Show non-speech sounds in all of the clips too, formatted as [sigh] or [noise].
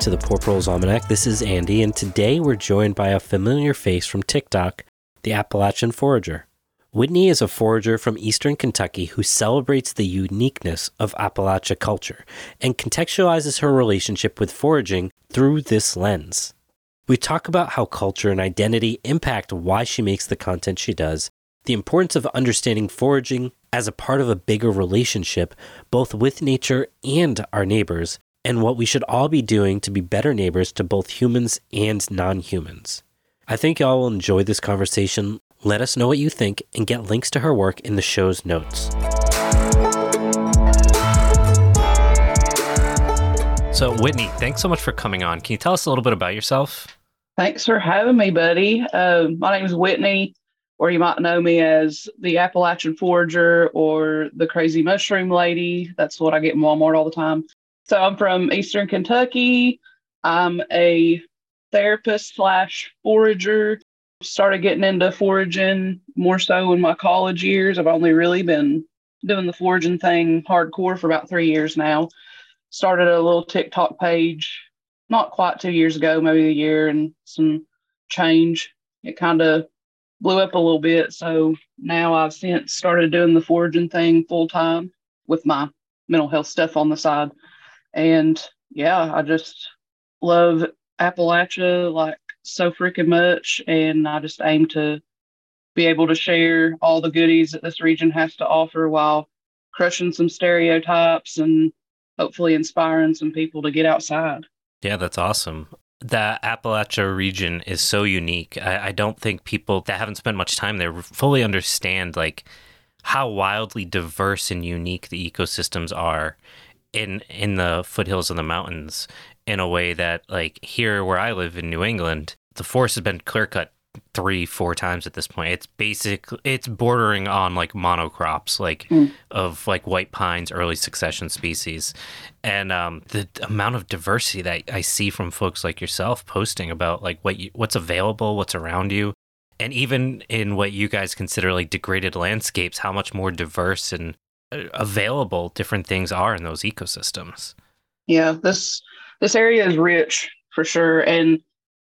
To the Poor Proles Almanac. This is Andy, and today we're joined by a familiar face from TikTok, the Appalachian Forager. Whitney is a forager from eastern Kentucky who celebrates the uniqueness of Appalachia culture and contextualizes her relationship with foraging through this lens. We talk about how culture and identity impact why she makes the content she does, the importance of understanding foraging as a part of a bigger relationship, both with nature and our neighbors, and what we should all be doing to be better neighbors to both humans and non humans. I think y'all will enjoy this conversation. Let us know what you think and get links to her work in the show's notes. So, Whitney, thanks so much for coming on. Can you tell us a little bit about yourself? Thanks for having me, buddy. Uh, my name is Whitney, or you might know me as the Appalachian Forager or the Crazy Mushroom Lady. That's what I get in Walmart all the time. So I'm from Eastern Kentucky. I'm a therapist slash forager. Started getting into foraging more so in my college years. I've only really been doing the foraging thing hardcore for about three years now. Started a little TikTok page not quite two years ago, maybe a year and some change. It kind of blew up a little bit. So now I've since started doing the foraging thing full time with my mental health stuff on the side. And yeah, I just love Appalachia like so freaking much. And I just aim to be able to share all the goodies that this region has to offer while crushing some stereotypes and hopefully inspiring some people to get outside. Yeah, that's awesome. The Appalachia region is so unique. I, I don't think people that haven't spent much time there fully understand like how wildly diverse and unique the ecosystems are in in the foothills of the mountains in a way that like here where I live in New England, the forest has been clear cut three four times at this point it's basic it's bordering on like monocrops like mm. of like white pines early succession species and um, the amount of diversity that i see from folks like yourself posting about like what you, what's available what's around you and even in what you guys consider like degraded landscapes how much more diverse and available different things are in those ecosystems. Yeah, this this area is rich for sure, and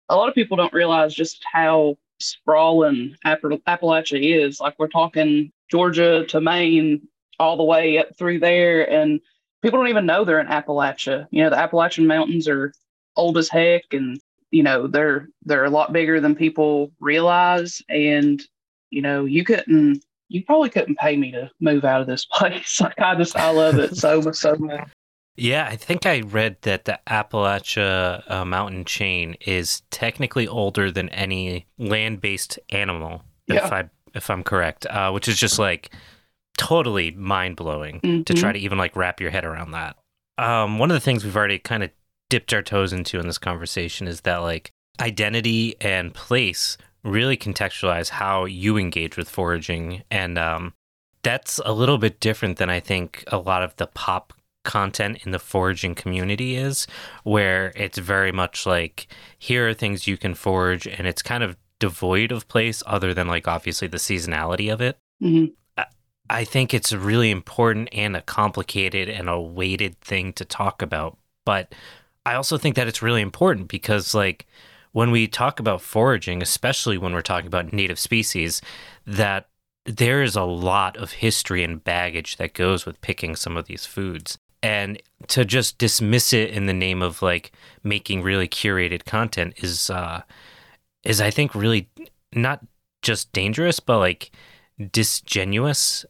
a lot of people don't realize just how sprawling Appal- Appalachia is. Like we're talking Georgia to Maine, all the way up through there, and people don't even know they're in Appalachia. You know, the Appalachian Mountains are old as heck, and you know they're they're a lot bigger than people realize. And you know, you couldn't you probably couldn't pay me to move out of this [laughs] place. Like I just I love it so so much. Yeah, I think I read that the Appalachia uh, mountain chain is technically older than any land-based animal, yeah. if I if I'm correct, uh, which is just like totally mind blowing mm-hmm. to try to even like wrap your head around that. Um, one of the things we've already kind of dipped our toes into in this conversation is that like identity and place really contextualize how you engage with foraging. And um, that's a little bit different than I think a lot of the pop content in the foraging community is, where it's very much like, here are things you can forage, and it's kind of devoid of place other than like obviously the seasonality of it. Mm-hmm. I think it's really important and a complicated and a weighted thing to talk about. But I also think that it's really important because, like, when we talk about foraging, especially when we're talking about native species, that there is a lot of history and baggage that goes with picking some of these foods. And to just dismiss it in the name of like making really curated content is uh is I think really not just dangerous, but like disingenuous.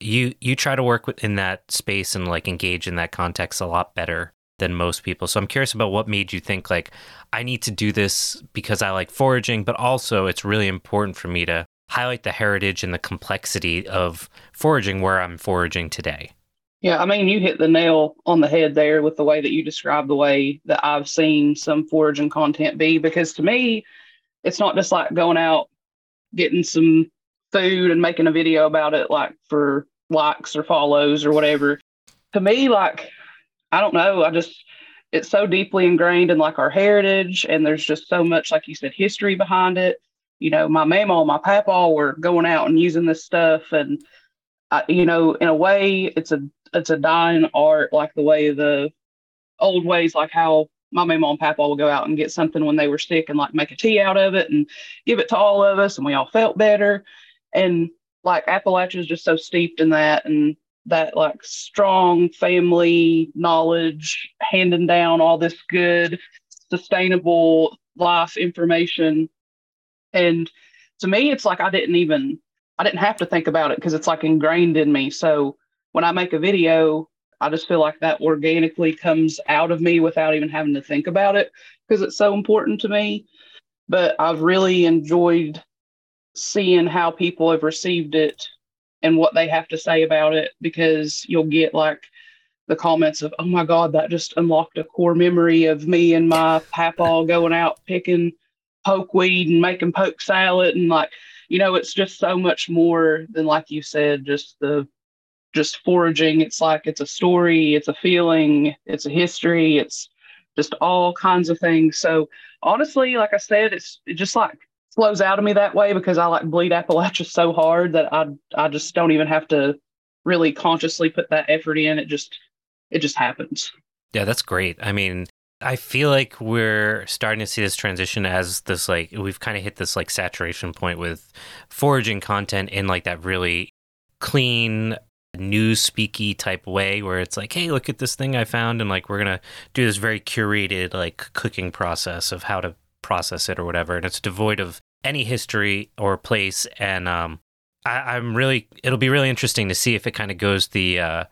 You you try to work within that space and like engage in that context a lot better than most people. So I'm curious about what made you think like I need to do this because I like foraging, but also it's really important for me to highlight the heritage and the complexity of foraging where I'm foraging today. Yeah, I mean, you hit the nail on the head there with the way that you described the way that I've seen some foraging content be. Because to me, it's not just like going out, getting some food and making a video about it, like for likes or follows or whatever. To me, like I don't know. I just it's so deeply ingrained in like our heritage, and there's just so much, like you said, history behind it. You know, my mama, and my papa were going out and using this stuff, and I, you know, in a way, it's a it's a dying art, like the way the old ways, like how my mom and papa would go out and get something when they were sick and like make a tea out of it and give it to all of us, and we all felt better. And like Appalachia is just so steeped in that and that like strong family knowledge, handing down all this good, sustainable life information. And to me, it's like I didn't even I didn't have to think about it because it's like ingrained in me. So when I make a video, I just feel like that organically comes out of me without even having to think about it because it's so important to me. But I've really enjoyed seeing how people have received it and what they have to say about it because you'll get like the comments of, oh my God, that just unlocked a core memory of me and my papa going out picking poke weed and making poke salad. And like, you know, it's just so much more than, like you said, just the just foraging. It's like it's a story, it's a feeling, it's a history, it's just all kinds of things. So honestly, like I said, it's just like flows out of me that way because I like bleed Appalachia so hard that I I just don't even have to really consciously put that effort in. It just it just happens. Yeah, that's great. I mean, I feel like we're starting to see this transition as this like we've kind of hit this like saturation point with foraging content in like that really clean news speaky type way where it's like hey look at this thing i found and like we're gonna do this very curated like cooking process of how to process it or whatever and it's devoid of any history or place and um I, am really it'll be really interesting to see if it kind of goes the uh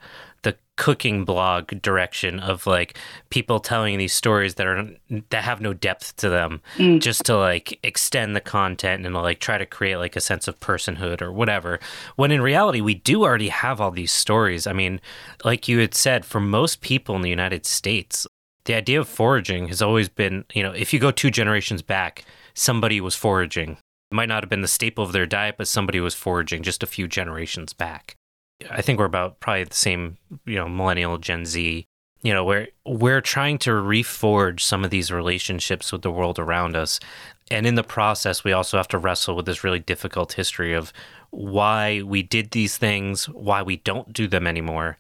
the cooking blog direction of like people telling these stories that are that have no depth to them mm. just to like extend the content and like try to create like a sense of personhood or whatever when in reality we do already have all these stories i mean like you had said for most people in the united states the idea of foraging has always been you know if you go two generations back somebody was foraging it might not have been the staple of their diet but somebody was foraging just a few generations back I think we're about probably the same, you know, millennial Gen Z. You know, we're we're trying to reforge some of these relationships with the world around us. And in the process, we also have to wrestle with this really difficult history of why we did these things, why we don't do them anymore,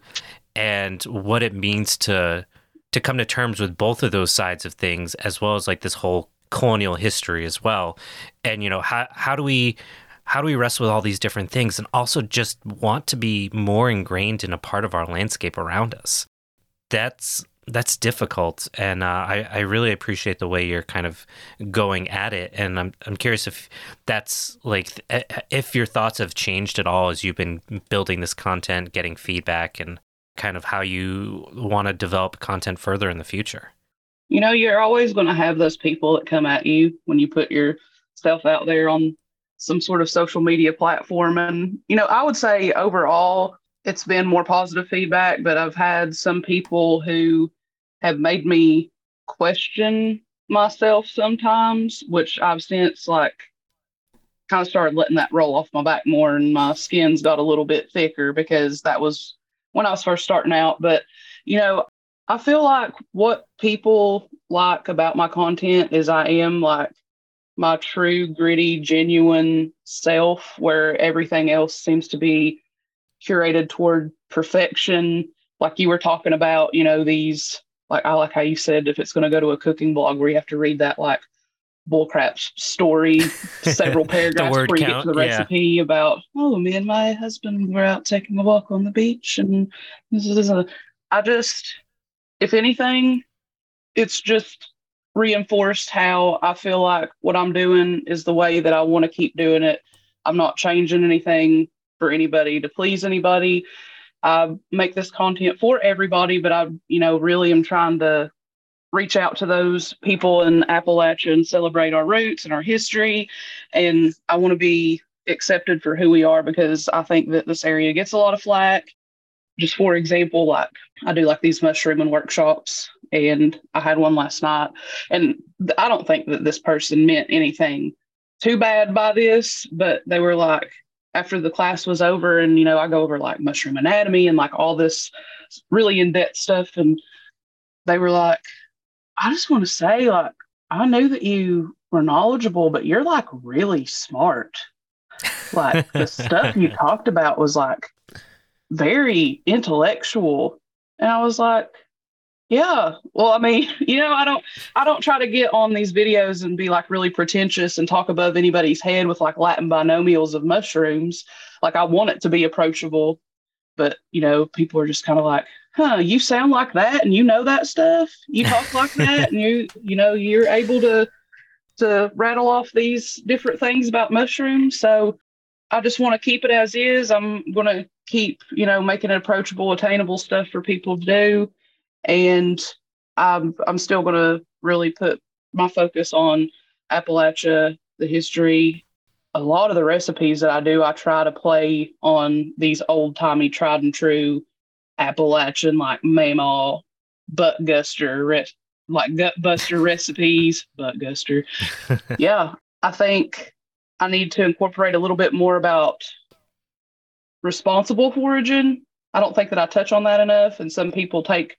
and what it means to to come to terms with both of those sides of things as well as like this whole colonial history as well. And you know, how how do we how do we wrestle with all these different things and also just want to be more ingrained in a part of our landscape around us? That's that's difficult, and uh, I I really appreciate the way you're kind of going at it, and I'm I'm curious if that's like if your thoughts have changed at all as you've been building this content, getting feedback, and kind of how you want to develop content further in the future. You know, you're always going to have those people that come at you when you put yourself out there on some sort of social media platform. And, you know, I would say overall, it's been more positive feedback, but I've had some people who have made me question myself sometimes, which I've since like kind of started letting that roll off my back more and my skin's got a little bit thicker because that was when I was first starting out. But, you know, I feel like what people like about my content is I am like my true, gritty, genuine self, where everything else seems to be curated toward perfection. Like you were talking about, you know, these, like I like how you said, if it's going to go to a cooking blog where you have to read that like bullcrap story, several [laughs] paragraphs before you count, get to the recipe yeah. about, oh, me and my husband were out taking a walk on the beach. And this is a, I just, if anything, it's just reinforced how I feel like what I'm doing is the way that I want to keep doing it. I'm not changing anything for anybody to please anybody. I make this content for everybody, but I, you know, really am trying to reach out to those people in Appalachia and celebrate our roots and our history. And I want to be accepted for who we are because I think that this area gets a lot of flack. Just for example, like I do like these mushrooming workshops and I had one last night. And I don't think that this person meant anything too bad by this, but they were like, after the class was over, and you know, I go over like mushroom anatomy and like all this really in depth stuff. And they were like, I just want to say, like, I knew that you were knowledgeable, but you're like really smart. Like the stuff you [laughs] talked about was like very intellectual. And I was like, Yeah. Well, I mean, [laughs] you know, I don't I don't try to get on these videos and be like really pretentious and talk above anybody's head with like Latin binomials of mushrooms. Like I want it to be approachable, but you know, people are just kind of like, "Huh, you sound like that and you know that stuff. You talk like [laughs] that and you you know, you're able to to rattle off these different things about mushrooms." So I just want to keep it as is. I'm going to keep, you know, making it approachable, attainable stuff for people to do and I'm I'm still going to really put my focus on Appalachia, the history. A lot of the recipes that I do, I try to play on these old timey, tried and true Appalachian, like Mamaw, butt guster, re- like gut buster recipes, butt guster. [laughs] yeah, I think I need to incorporate a little bit more about responsible foraging. I don't think that I touch on that enough, and some people take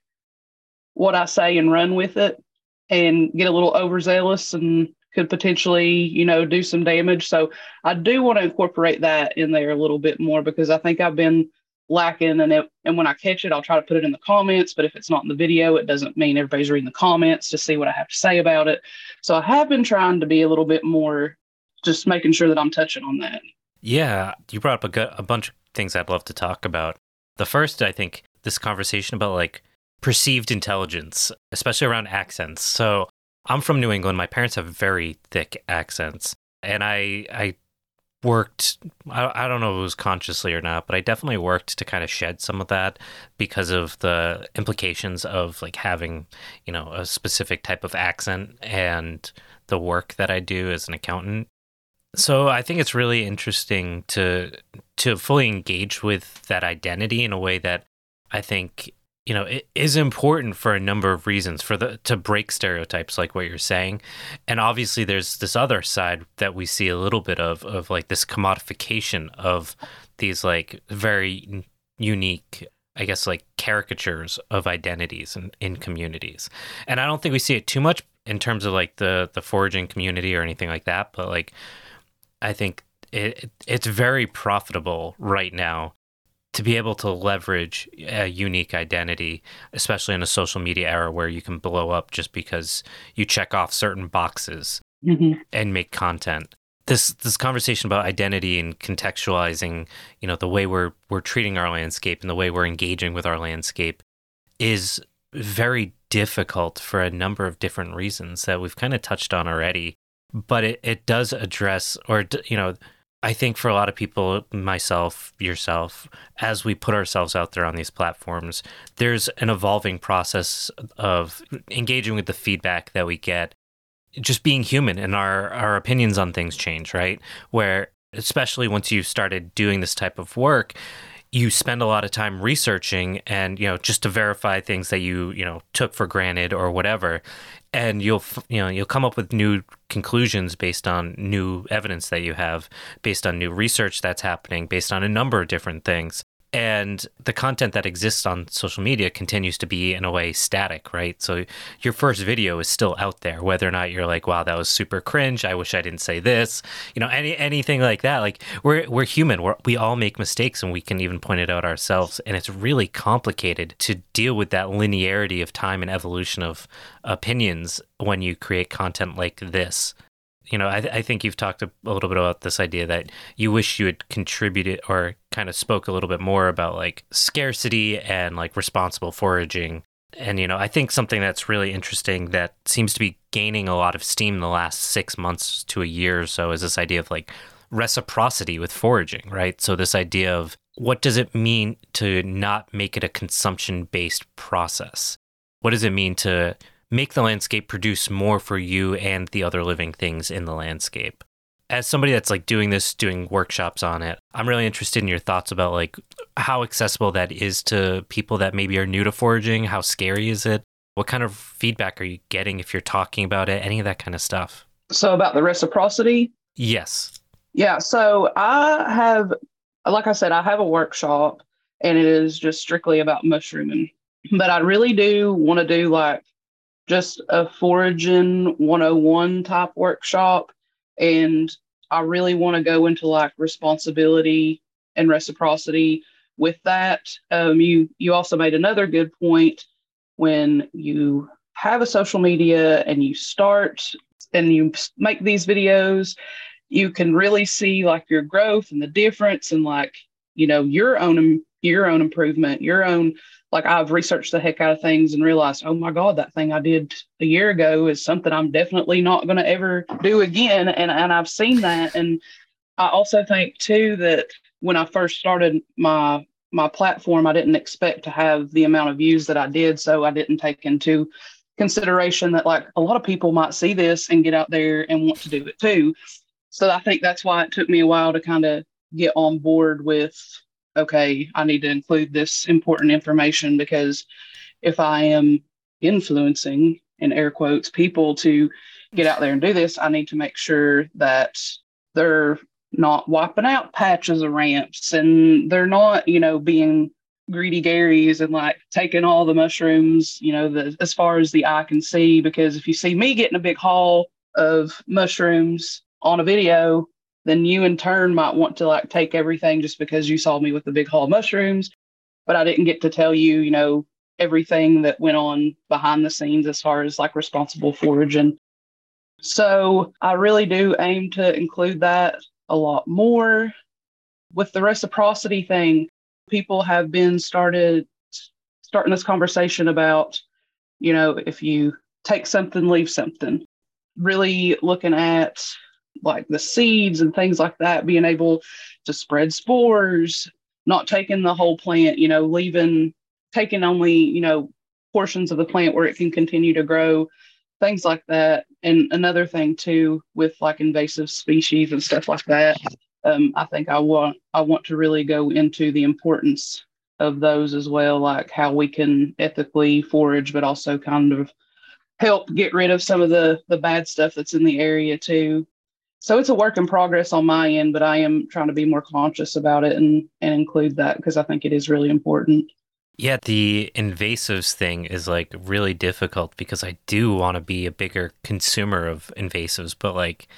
what I say and run with it and get a little overzealous and could potentially, you know, do some damage. So I do want to incorporate that in there a little bit more because I think I've been lacking and it, and when I catch it, I'll try to put it in the comments. But if it's not in the video, it doesn't mean everybody's reading the comments to see what I have to say about it. So I have been trying to be a little bit more just making sure that I'm touching on that. Yeah, you brought up a, a bunch of things I'd love to talk about. The first, I think, this conversation about like perceived intelligence, especially around accents. So I'm from New England. My parents have very thick accents, and I I worked. I, I don't know if it was consciously or not, but I definitely worked to kind of shed some of that because of the implications of like having you know a specific type of accent and the work that I do as an accountant. So I think it's really interesting to to fully engage with that identity in a way that I think you know it is important for a number of reasons for the to break stereotypes like what you're saying. And obviously there's this other side that we see a little bit of of like this commodification of these like very unique i guess like caricatures of identities in, in communities. And i don't think we see it too much in terms of like the the foraging community or anything like that but like i think it, it's very profitable right now to be able to leverage a unique identity, especially in a social media era where you can blow up just because you check off certain boxes mm-hmm. and make content. This this conversation about identity and contextualizing, you know, the way we're we're treating our landscape and the way we're engaging with our landscape is very difficult for a number of different reasons that we've kind of touched on already. But it, it does address or you know I think for a lot of people, myself, yourself, as we put ourselves out there on these platforms, there's an evolving process of engaging with the feedback that we get, just being human and our, our opinions on things change, right? Where, especially once you've started doing this type of work, you spend a lot of time researching and you know just to verify things that you you know took for granted or whatever. And you'll you know you'll come up with new conclusions based on new evidence that you have based on new research that's happening based on a number of different things and the content that exists on social media continues to be in a way static right? So your first video is still out there whether or not you're like wow that was super cringe. I wish i didn't say this. You know any anything like that. Like we're we're human. We're, we all make mistakes and we can even point it out ourselves. And it's really complicated to deal with that linearity of time and evolution of opinions when you create content like this you know, I, I think you've talked a, a, little bit about this idea that you wish you had contributed or kind of spoke a little bit more about like scarcity and like responsible foraging. And, you know, I think something that's really interesting that seems to be gaining a lot of steam the last six months to a year or so is this idea of like reciprocity with foraging, right? So, this idea of what does it mean to not make it a consumption based process? What does it mean to make the landscape produce more for you and the other living things in the landscape. As somebody that's like doing this, doing workshops on it, I'm really interested in your thoughts about like how accessible that is to people that maybe are new to foraging. How scary is it? What kind of feedback are you getting if you're talking about it? Any of that kind of stuff. So, about the reciprocity? Yes. Yeah. So, I have, like I said, I have a workshop and it is just strictly about mushrooming. But I really do want to do like just a foraging 101 type workshop. And I really want to go into like responsibility and reciprocity with that. Um, you you also made another good point when you have a social media and you start and you make these videos, you can really see like your growth and the difference and like, you know, your own your own improvement, your own like I've researched the heck out of things and realized, oh my God, that thing I did a year ago is something I'm definitely not going to ever do again. And and I've seen that. And I also think too that when I first started my my platform, I didn't expect to have the amount of views that I did. So I didn't take into consideration that like a lot of people might see this and get out there and want to do it too. So I think that's why it took me a while to kind of get on board with okay, I need to include this important information because if I am influencing in air quotes people to get out there and do this, I need to make sure that they're not wiping out patches of ramps and they're not, you know, being greedy Garys and like taking all the mushrooms, you know, the, as far as the eye can see. Because if you see me getting a big haul of mushrooms on a video, then you in turn might want to like take everything just because you saw me with the big haul mushrooms. But I didn't get to tell you, you know, everything that went on behind the scenes as far as like responsible foraging. So I really do aim to include that a lot more. With the reciprocity thing, people have been started starting this conversation about, you know, if you take something, leave something. Really looking at like the seeds and things like that, being able to spread spores, not taking the whole plant, you know, leaving, taking only, you know, portions of the plant where it can continue to grow, things like that. And another thing too, with like invasive species and stuff like that, um, I think I want I want to really go into the importance of those as well, like how we can ethically forage, but also kind of help get rid of some of the the bad stuff that's in the area too. So it's a work in progress on my end, but I am trying to be more conscious about it and and include that because I think it is really important. Yeah, the invasives thing is like really difficult because I do want to be a bigger consumer of invasives, but like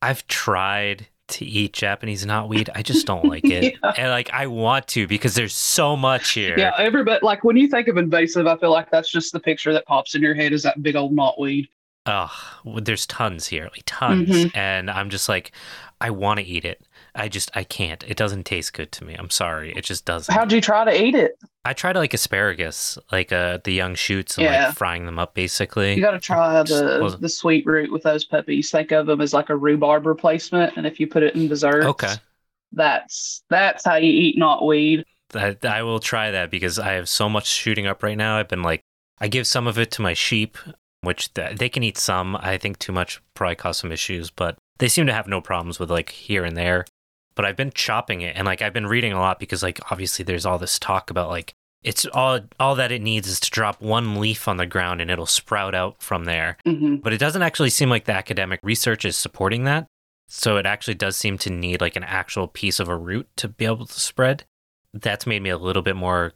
I've tried to eat Japanese knotweed. I just don't [laughs] like it. yeah. And like I want to because there's so much here. Yeah, everybody like when you think of invasive, I feel like that's just the picture that pops in your head is that big old knotweed. Oh, there's tons here, like tons. Mm-hmm. And I'm just like, I want to eat it. I just I can't. It doesn't taste good to me. I'm sorry. It just doesn't. How'd you try to eat it? I tried like asparagus, like uh the young shoots and yeah. like frying them up basically. You got to try the the sweet root with those puppies. Think of them as like a rhubarb replacement, and if you put it in dessert, okay, that's that's how you eat knotweed. I, I will try that because I have so much shooting up right now. I've been like, I give some of it to my sheep, which th- they can eat some. I think too much probably cause some issues, but they seem to have no problems with like here and there but I've been chopping it and like I've been reading a lot because like obviously there's all this talk about like it's all all that it needs is to drop one leaf on the ground and it'll sprout out from there. Mm-hmm. But it doesn't actually seem like the academic research is supporting that. So it actually does seem to need like an actual piece of a root to be able to spread. That's made me a little bit more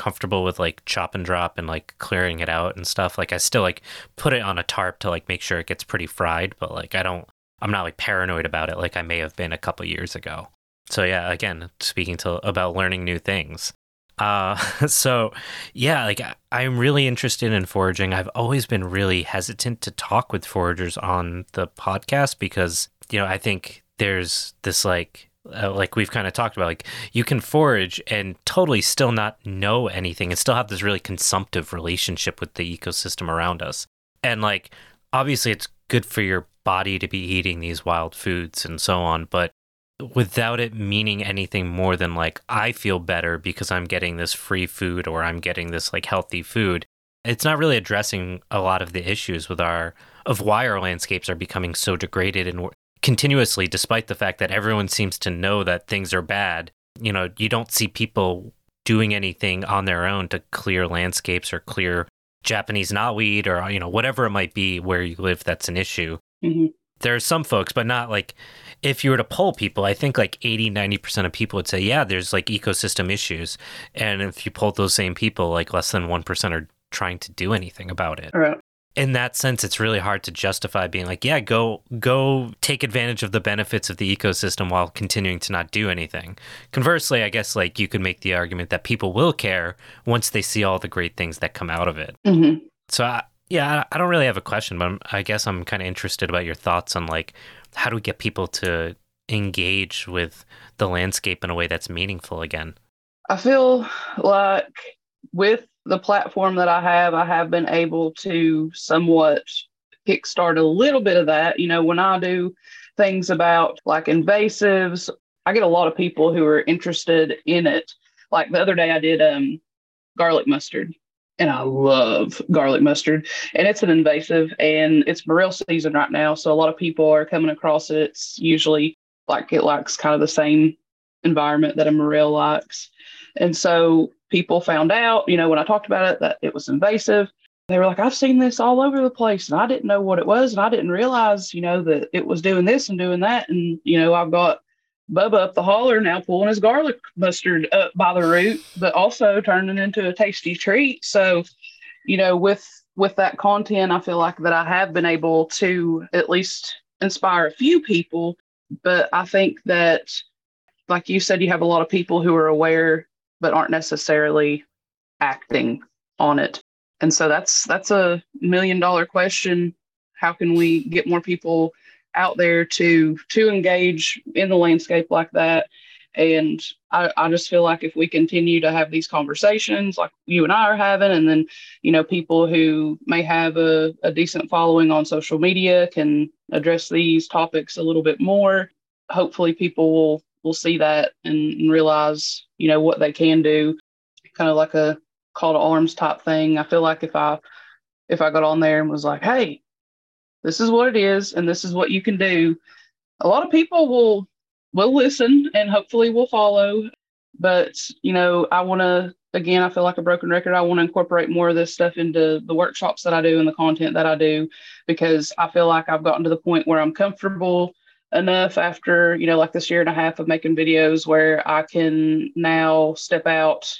comfortable with like chop and drop and like clearing it out and stuff. Like I still like put it on a tarp to like make sure it gets pretty fried, but like I don't I'm not like paranoid about it like I may have been a couple years ago. So yeah, again, speaking to about learning new things. Uh, [laughs] so yeah, like I'm really interested in foraging. I've always been really hesitant to talk with foragers on the podcast because you know I think there's this like uh, like we've kind of talked about like you can forage and totally still not know anything and still have this really consumptive relationship with the ecosystem around us and like obviously it's good for your body to be eating these wild foods and so on, but without it meaning anything more than like I feel better because I'm getting this free food or I'm getting this like healthy food. It's not really addressing a lot of the issues with our of why our landscapes are becoming so degraded and continuously despite the fact that everyone seems to know that things are bad. You know, you don't see people doing anything on their own to clear landscapes or clear Japanese knotweed or you know whatever it might be where you live that's an issue. Mm-hmm. There are some folks, but not like if you were to poll people, I think like 80, 90% of people would say, yeah, there's like ecosystem issues. And if you polled those same people, like less than 1% are trying to do anything about it. Right. In that sense, it's really hard to justify being like, yeah, go go take advantage of the benefits of the ecosystem while continuing to not do anything. Conversely, I guess like you could make the argument that people will care once they see all the great things that come out of it. Mm-hmm. So I, yeah, I don't really have a question, but I'm, I guess I'm kind of interested about your thoughts on like how do we get people to engage with the landscape in a way that's meaningful again. I feel like with the platform that I have, I have been able to somewhat kickstart a little bit of that. You know, when I do things about like invasives, I get a lot of people who are interested in it. Like the other day, I did um, garlic mustard, and I love garlic mustard, and it's an invasive, and it's morel season right now, so a lot of people are coming across it. It's usually like it likes kind of the same environment that a morel likes, and so people found out, you know, when I talked about it, that it was invasive. They were like, I've seen this all over the place and I didn't know what it was. And I didn't realize, you know, that it was doing this and doing that. And, you know, I've got Bubba up the holler now pulling his garlic mustard up by the root, but also turning into a tasty treat. So, you know, with with that content, I feel like that I have been able to at least inspire a few people. But I think that, like you said, you have a lot of people who are aware but aren't necessarily acting on it. And so that's that's a million dollar question. How can we get more people out there to to engage in the landscape like that? And I, I just feel like if we continue to have these conversations like you and I are having, and then, you know, people who may have a, a decent following on social media can address these topics a little bit more, hopefully people will will see that and, and realize, you know, what they can do, kind of like a call to arms type thing. I feel like if I if I got on there and was like, hey, this is what it is and this is what you can do, a lot of people will will listen and hopefully will follow. But, you know, I want to again, I feel like a broken record. I want to incorporate more of this stuff into the workshops that I do and the content that I do because I feel like I've gotten to the point where I'm comfortable enough after you know like this year and a half of making videos where i can now step out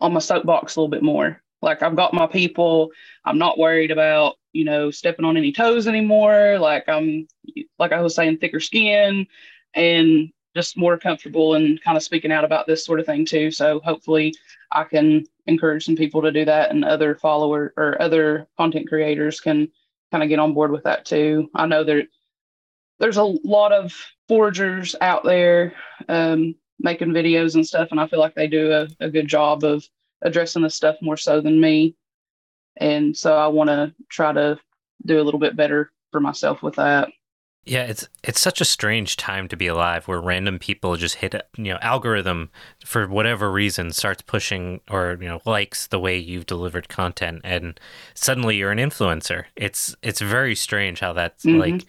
on my soapbox a little bit more. Like i've got my people. I'm not worried about you know stepping on any toes anymore. Like i'm like i was saying thicker skin and just more comfortable and kind of speaking out about this sort of thing too. So hopefully i can encourage some people to do that and other follower or other content creators can kind of get on board with that too. I know that there's a lot of foragers out there um, making videos and stuff, and I feel like they do a, a good job of addressing the stuff more so than me. And so I want to try to do a little bit better for myself with that. Yeah, it's it's such a strange time to be alive where random people just hit you know algorithm for whatever reason starts pushing or you know likes the way you've delivered content and suddenly you're an influencer. It's it's very strange how that's mm-hmm. like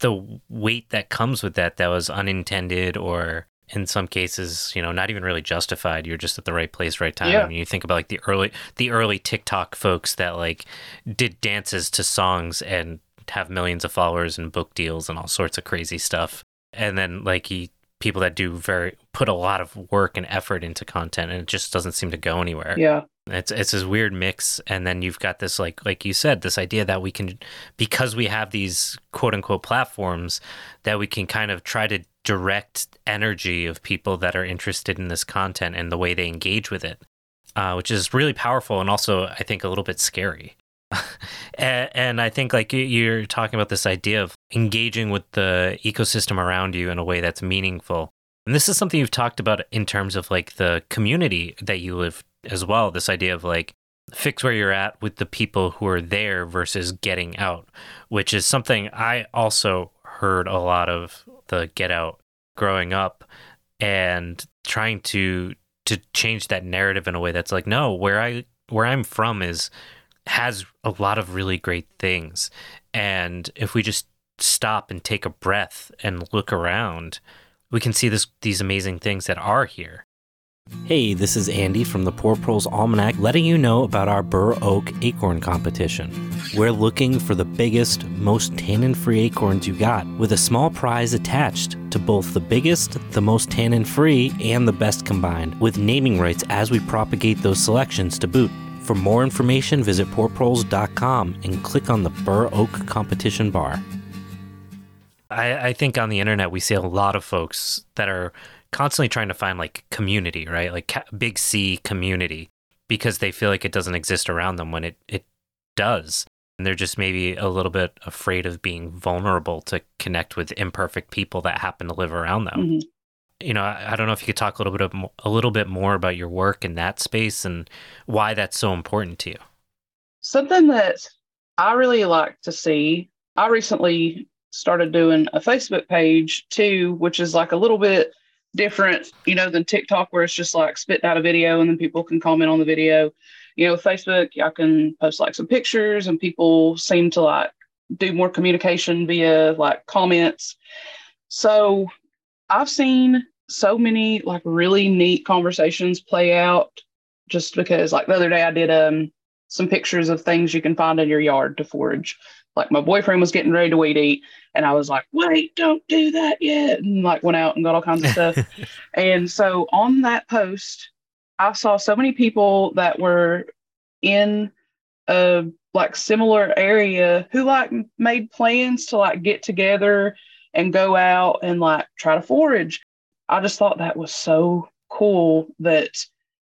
the weight that comes with that that was unintended or in some cases, you know, not even really justified. You're just at the right place, right time. Yeah. I mean, you think about like the early, the early TikTok folks that like did dances to songs and have millions of followers and book deals and all sorts of crazy stuff. And then like he, people that do very put a lot of work and effort into content, and it just doesn't seem to go anywhere. Yeah. It's it's this weird mix, and then you've got this like like you said, this idea that we can, because we have these quote unquote platforms, that we can kind of try to direct energy of people that are interested in this content and the way they engage with it, uh, which is really powerful and also I think a little bit scary. [laughs] and, and I think like you're talking about this idea of engaging with the ecosystem around you in a way that's meaningful. And this is something you've talked about in terms of like the community that you live as well. This idea of like fix where you're at with the people who are there versus getting out, which is something I also heard a lot of the get out growing up and trying to to change that narrative in a way that's like no where i where i'm from is has a lot of really great things and if we just stop and take a breath and look around we can see this these amazing things that are here Hey, this is Andy from the Poor Proles Almanac letting you know about our Burr Oak Acorn Competition. We're looking for the biggest, most tannin free acorns you got, with a small prize attached to both the biggest, the most tannin free, and the best combined, with naming rights as we propagate those selections to boot. For more information, visit poorproles.com and click on the Burr Oak Competition Bar. I, I think on the internet we see a lot of folks that are constantly trying to find like community, right? Like ca- big C community because they feel like it doesn't exist around them when it, it does. And they're just maybe a little bit afraid of being vulnerable to connect with imperfect people that happen to live around them. Mhm. You know, I, I don't know if you could talk a little bit of, a little bit more about your work in that space and why that's so important to you. Something that I really like to see. I recently started doing a Facebook page too, which is like a little bit different, you know, than TikTok, where it's just like spitting out a video and then people can comment on the video. You know, Facebook, I can post like some pictures and people seem to like do more communication via like comments. So I've seen so many like really neat conversations play out just because like the other day I did um some pictures of things you can find in your yard to forage. Like my boyfriend was getting ready to weed eat, and I was like, "Wait, don't do that yet!" And like went out and got all kinds of stuff. [laughs] and so on that post, I saw so many people that were in a like similar area who like made plans to like get together and go out and like try to forage. I just thought that was so cool that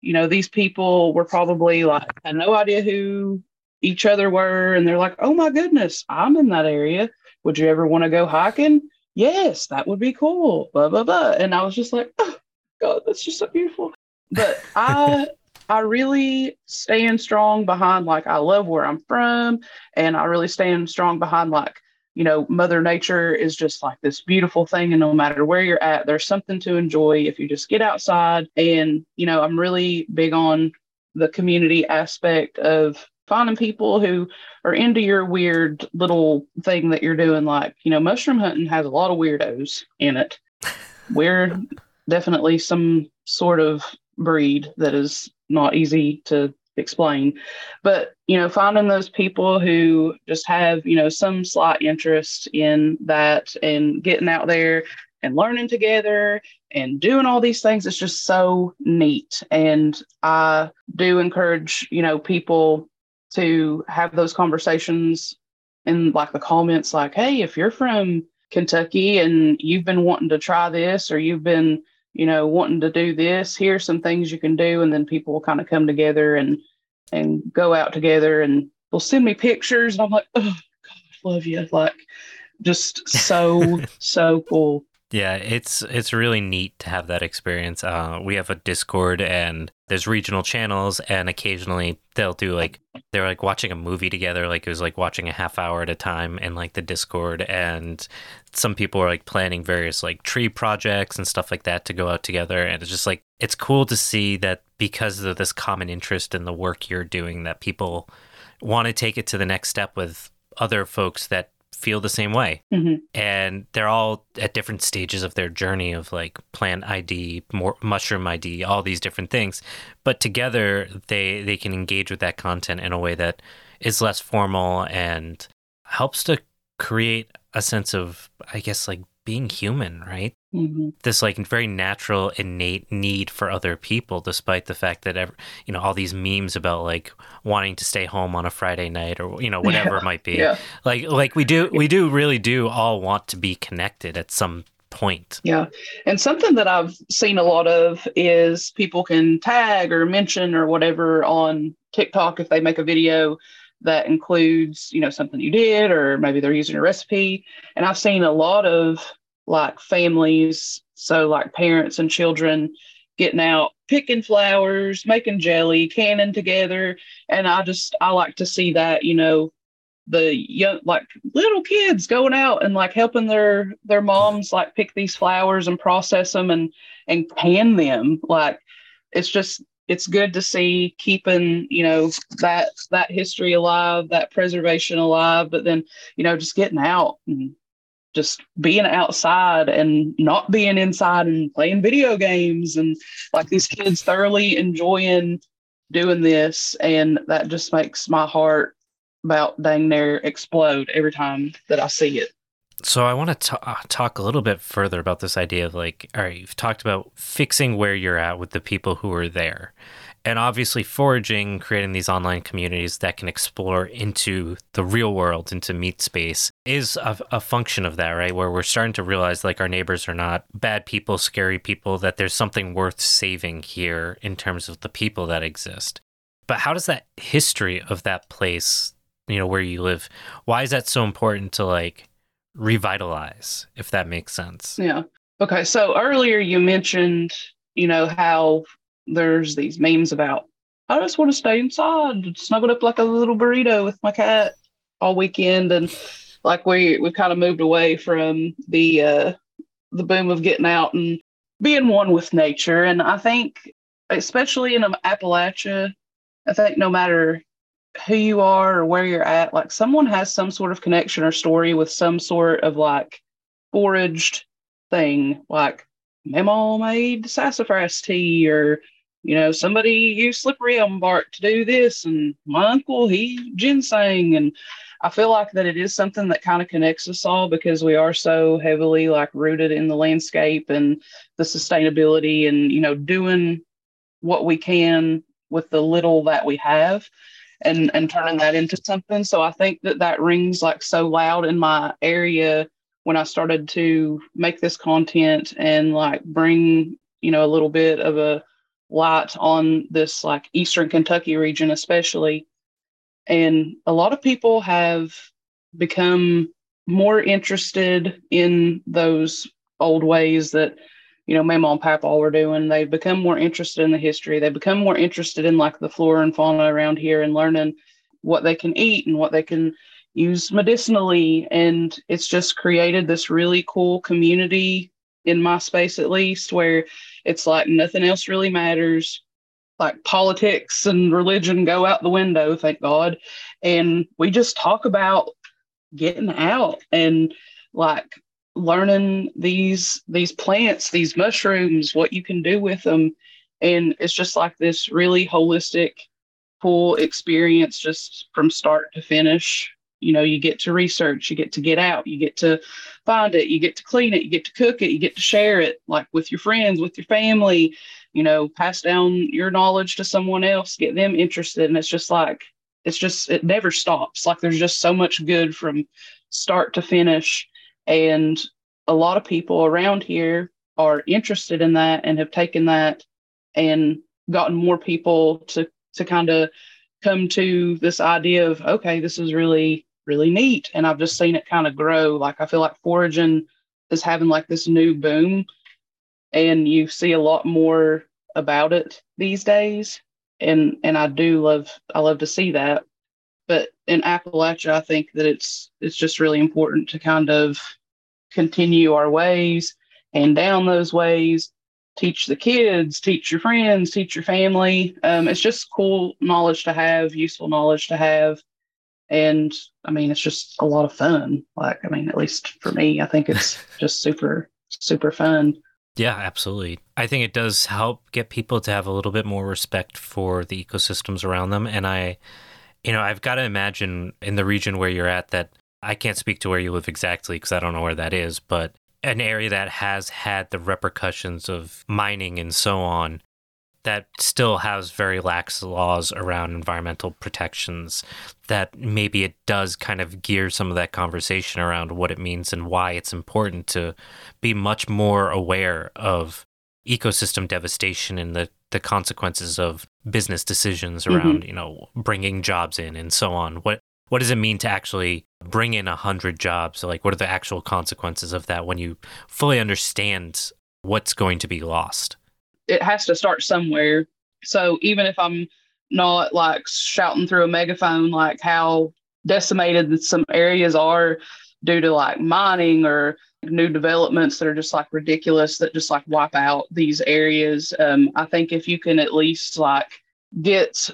you know these people were probably like had no idea who each other were and they're like oh my goodness i'm in that area. Would you ever want to go hiking? Yes that would be cool. Blah blah blah. And i was just like oh god that's just so beautiful. But [laughs] i i really stand strong behind like i love where i'm from and i really stand strong behind like you know mother nature is just like this beautiful thing and no matter where you're at there's something to enjoy if you just get outside. And you know i'm really big on the community aspect of finding people who are into your weird little thing that you're doing. Like you know mushroom hunting has a lot of weirdos in it. We're definitely some sort of breed that is not easy to explain. But you know finding those people who just have you know some slight interest in that and getting out there and learning together and doing all these things is just so neat. And i do encourage you know people to have those conversations in like the comments like hey if you're from kentucky and you've been wanting to try this or you've been you know wanting to do this here's some things you can do and then people will kind of come together and and go out together and they'll send me pictures and i'm like oh god love you like just so [laughs] so cool Yeah, it's it's really neat to have that experience. Uh, we have a Discord and there's regional channels, and occasionally they'll do like they're like watching a movie together, like it was like watching a half hour at a time in like the Discord, and some people are like planning various like tree projects and stuff like that to go out together, and it's just like it's cool to see that because of this common interest in the work you're doing, that people want to take it to the next step with other folks that feel the same way Mhm. and they're all at different stages of their journey of like plant id more mushroom id all these different things but together they they can engage with that content in a way that is less formal and helps to create a sense of i guess like being human right hmm this like very natural innate need for other people despite the fact that ev you know all these memes about like wanting to stay home on a friday night or you know whatever Yeah. it [laughs] might be yeah like like we do we do really do all want to be connected at some point Yeah. And something that I've seen a lot of is people can tag or mention or whatever on TikTok if they make a video that includes, you know, something you did or maybe they're using a recipe. And I've seen a lot of like families, so like parents and children getting out, picking flowers, making jelly, canning together. And I just I like to see that, you know, the young like little kids going out and like helping their their moms like pick these flowers and process them and and can them like it's just it's good to see keeping you know that that history alive that preservation alive but then you know just getting out and just being outside and not being inside and playing video games and like these kids thoroughly enjoying doing this and that just makes my heart about dang near explode every time that I see it. so i want to uh, talk a little bit further about this idea of like all right you've talked about fixing where you're at with the people who are there And obviously, foraging, creating these online communities that can explore into the real world, into meat space, is a, a, function of that, right? Where we're starting to realize like our neighbors are not bad people, scary people, that there's something worth saving here in terms of the people that exist. But how does that history of that place, you know, where you live, why is that so important to like revitalize, if that makes sense? Yeah. Okay. So earlier you mentioned, you know, how there's these memes about I just want to stay inside, snuggled up like a little burrito with my cat all weekend, and like we we kind of moved away from the uh, the boom of getting out and being one with nature. And I think, especially in Appalachia, I think no matter who you are or where you're at, like someone has some sort of connection or story with some sort of like foraged thing, like Mama made sassafras tea or you know, somebody used slippery elm bark to do this, and my uncle he ginseng, and I feel like that it is something that kind of connects us all because we are so heavily like rooted in the landscape and the sustainability, and you know, doing what we can with the little that we have, and and turning that into something. So I think that that rings like so loud in my area when I started to make this content and like bring you know a little bit of a light on this like eastern Kentucky region, especially. And a lot of people have become more interested in those old ways that you know mama and papa were doing. They've become more interested in the history. They've become more interested in like the flora and fauna around here and learning what they can eat and what they can use medicinally. And it's just created this really cool community in my space at least where it's like nothing else really matters. Like politics and religion go out the window, thank God. And we just talk about getting out and like learning these these plants, these mushrooms, what you can do with them. And it's just like this really holistic, cool experience just from start to finish you know you get to research you get to get out you get to find it you get to clean it you get to cook it you get to share it like with your friends with your family you know pass down your knowledge to someone else get them interested and it's just like it's just it never stops. Like there's just so much good from start to finish and a lot of people around here are interested in that and have taken that and gotten more people to to kind of come to this idea of okay this is really really neat. And I've just seen it kind of grow. Like I feel like foraging is having like this new boom, and you see a lot more about it these days. And and I do love I love to see that. But in Appalachia, I think that it's it's just really important to kind of continue our ways and down those ways teach the kids, teach your friends, teach your family. Um, it's just cool knowledge to have, useful knowledge to have, and I mean, it's just a lot of fun. Like, I mean, at least for me, I think it's [laughs] just super, super fun. Yeah, absolutely. I think it does help get people to have a little bit more respect for the ecosystems around them. And I, you know, I've got to imagine in the region where you're at that I can't speak to where you live exactly because I don't know where that is, but an area that has had the repercussions of mining and so on that still has very lax laws around environmental protections that maybe it does kind of gear some of that conversation around what it means and why it's important to be much more aware of ecosystem devastation and the, the consequences of business decisions mm-hmm. around mm-hmm. you know bringing jobs in and so on what what does it mean to actually bring in a hundred jobs like what are the actual consequences of that when you fully understand what's going to be lost it has to start somewhere. So even if I'm not like shouting through a megaphone like how decimated some areas are due to like mining or new developments that are just like ridiculous that just like wipe out these areas. Um, I think if you can at least like get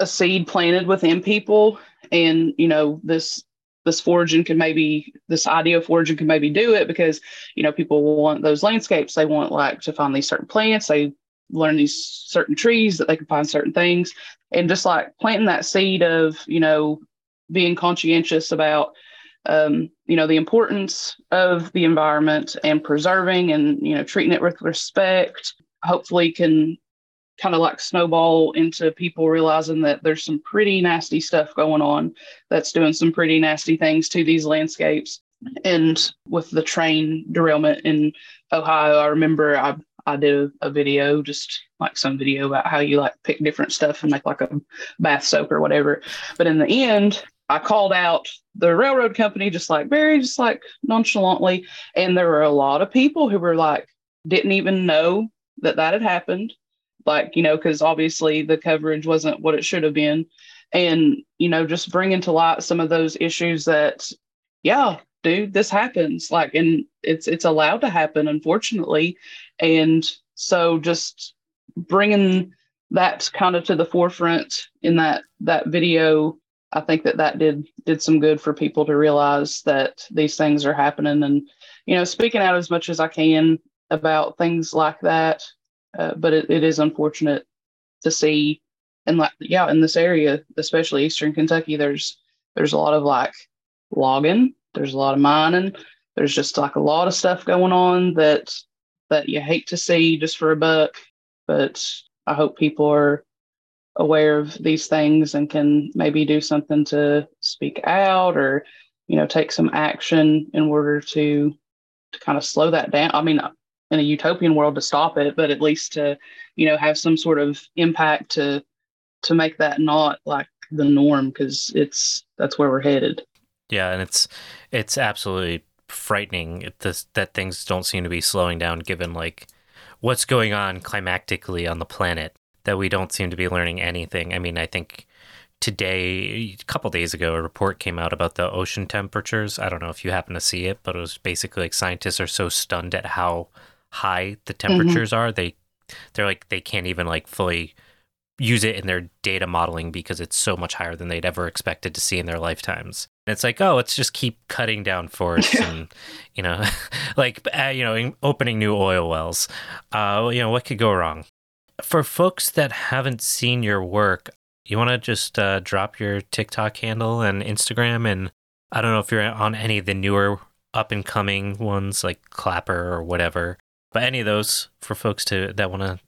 a seed planted within people and you know this this foraging can maybe this idea of foraging can maybe do it because you know people want those landscapes. They want like to find these certain plants. They learn these certain trees that they can find certain things. And just like planting that seed of you know being conscientious about um, you know the importance of the environment and preserving and you know treating it with respect hopefully can kind of like snowball into people realizing that there's some pretty nasty stuff going on that's doing some pretty nasty things to these landscapes. And with the train derailment in Ohio, I remember I I did a, video, just like some video about how you like pick different stuff and make like a bath soap or whatever. But in the end, I called out the railroad company just like very just like nonchalantly, and there were a lot of people who were like didn't even know that that had happened like you know because obviously the coverage wasn't what it should have been. And you know just bringing to light some of those issues that yeah dude this happens. Like and it's it's allowed to happen unfortunately. And so just bringing that kind of to the forefront in that that video i think that that did did some good for people to realize that these things are happening. And you know speaking out as much as i can about things like that uh, but it, it is unfortunate to see and like yeah in this area especially eastern kentucky there's there's a lot of like logging there's a lot of mining there's just like a lot of stuff going on that that you hate to see just for a buck. But i hope people are aware of these things and can maybe do something to speak out or you know take some action in order to to kind of slow that down. I mean in a utopian world to stop it, but at least to, you know, have some sort of impact to to make that not like the norm because it's that's where we're headed. Yeah, and it's it's absolutely frightening this, that things don't seem to be slowing down given like what's going on climatically on the planet that we don't seem to be learning anything. I mean, I think today, a couple days ago, a report came out about the ocean temperatures. I don't know if you happen to see it, but it was basically like scientists are so stunned at how high the mm-hmm. temperatures mm-hmm. are, they they're like they can't even like fully use it in their data modeling because it's so much higher than they'd ever expected to see in their lifetimes. And it's like, oh, let's just keep cutting down forests and, you know, [laughs] like, uh, you know, opening new oil wells. Uh, you know, what could go wrong? For folks that haven't seen your work, you want to just uh, drop your TikTok handle and Instagram. And I don't know if you're on any of the newer up and coming ones like Clapper or whatever. But any of those for folks to that want to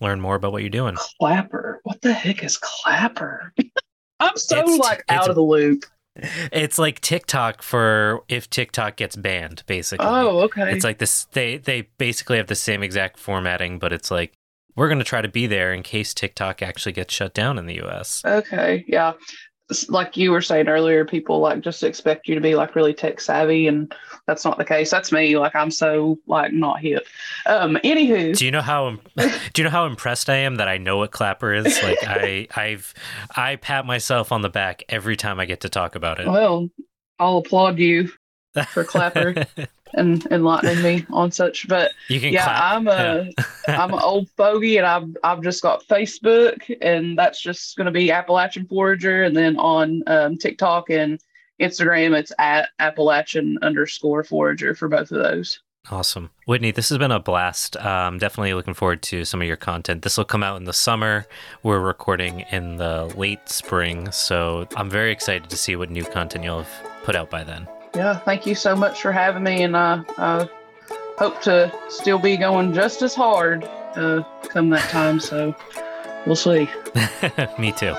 learn more about what you're doing. Clapper. What the heck is Clapper? [laughs] I'm so it's, like out of the loop. It's like TikTok for if TikTok gets banned, basically. Oh, okay. It's like this. They they basically have the same exact formatting, but it's like we're going to try to be there in case TikTok actually gets shut down in the U.S. Okay, yeah like you were saying earlier, people like just expect you to be like really tech savvy, and that's not the case. That's me. Like I'm so like not hip. Um, anywho, do you know how [laughs] do you know how impressed I am that I know what Clapper is? Like I I've I pat myself on the back every time I get to talk about it. Well, I'll applaud you [laughs] for Clapper [laughs] and enlightening me on such. But yeah, clap. I'm a am an old fogey, and I've I've just got Facebook, and that's just going to be Appalachian Forager, and then on um, TikTok and Instagram, it's at Appalachian underscore Forager for both of those. Awesome. Whitney, this has been a blast. Um, definitely looking forward to some of your content. This will come out in the summer. We're recording in the late spring. So I'm very excited to see what new content you'll have put out by then yeah, thank you so much for having me, and uh, I hope to still be going just as hard uh, come that time. So we'll see. [laughs] me too.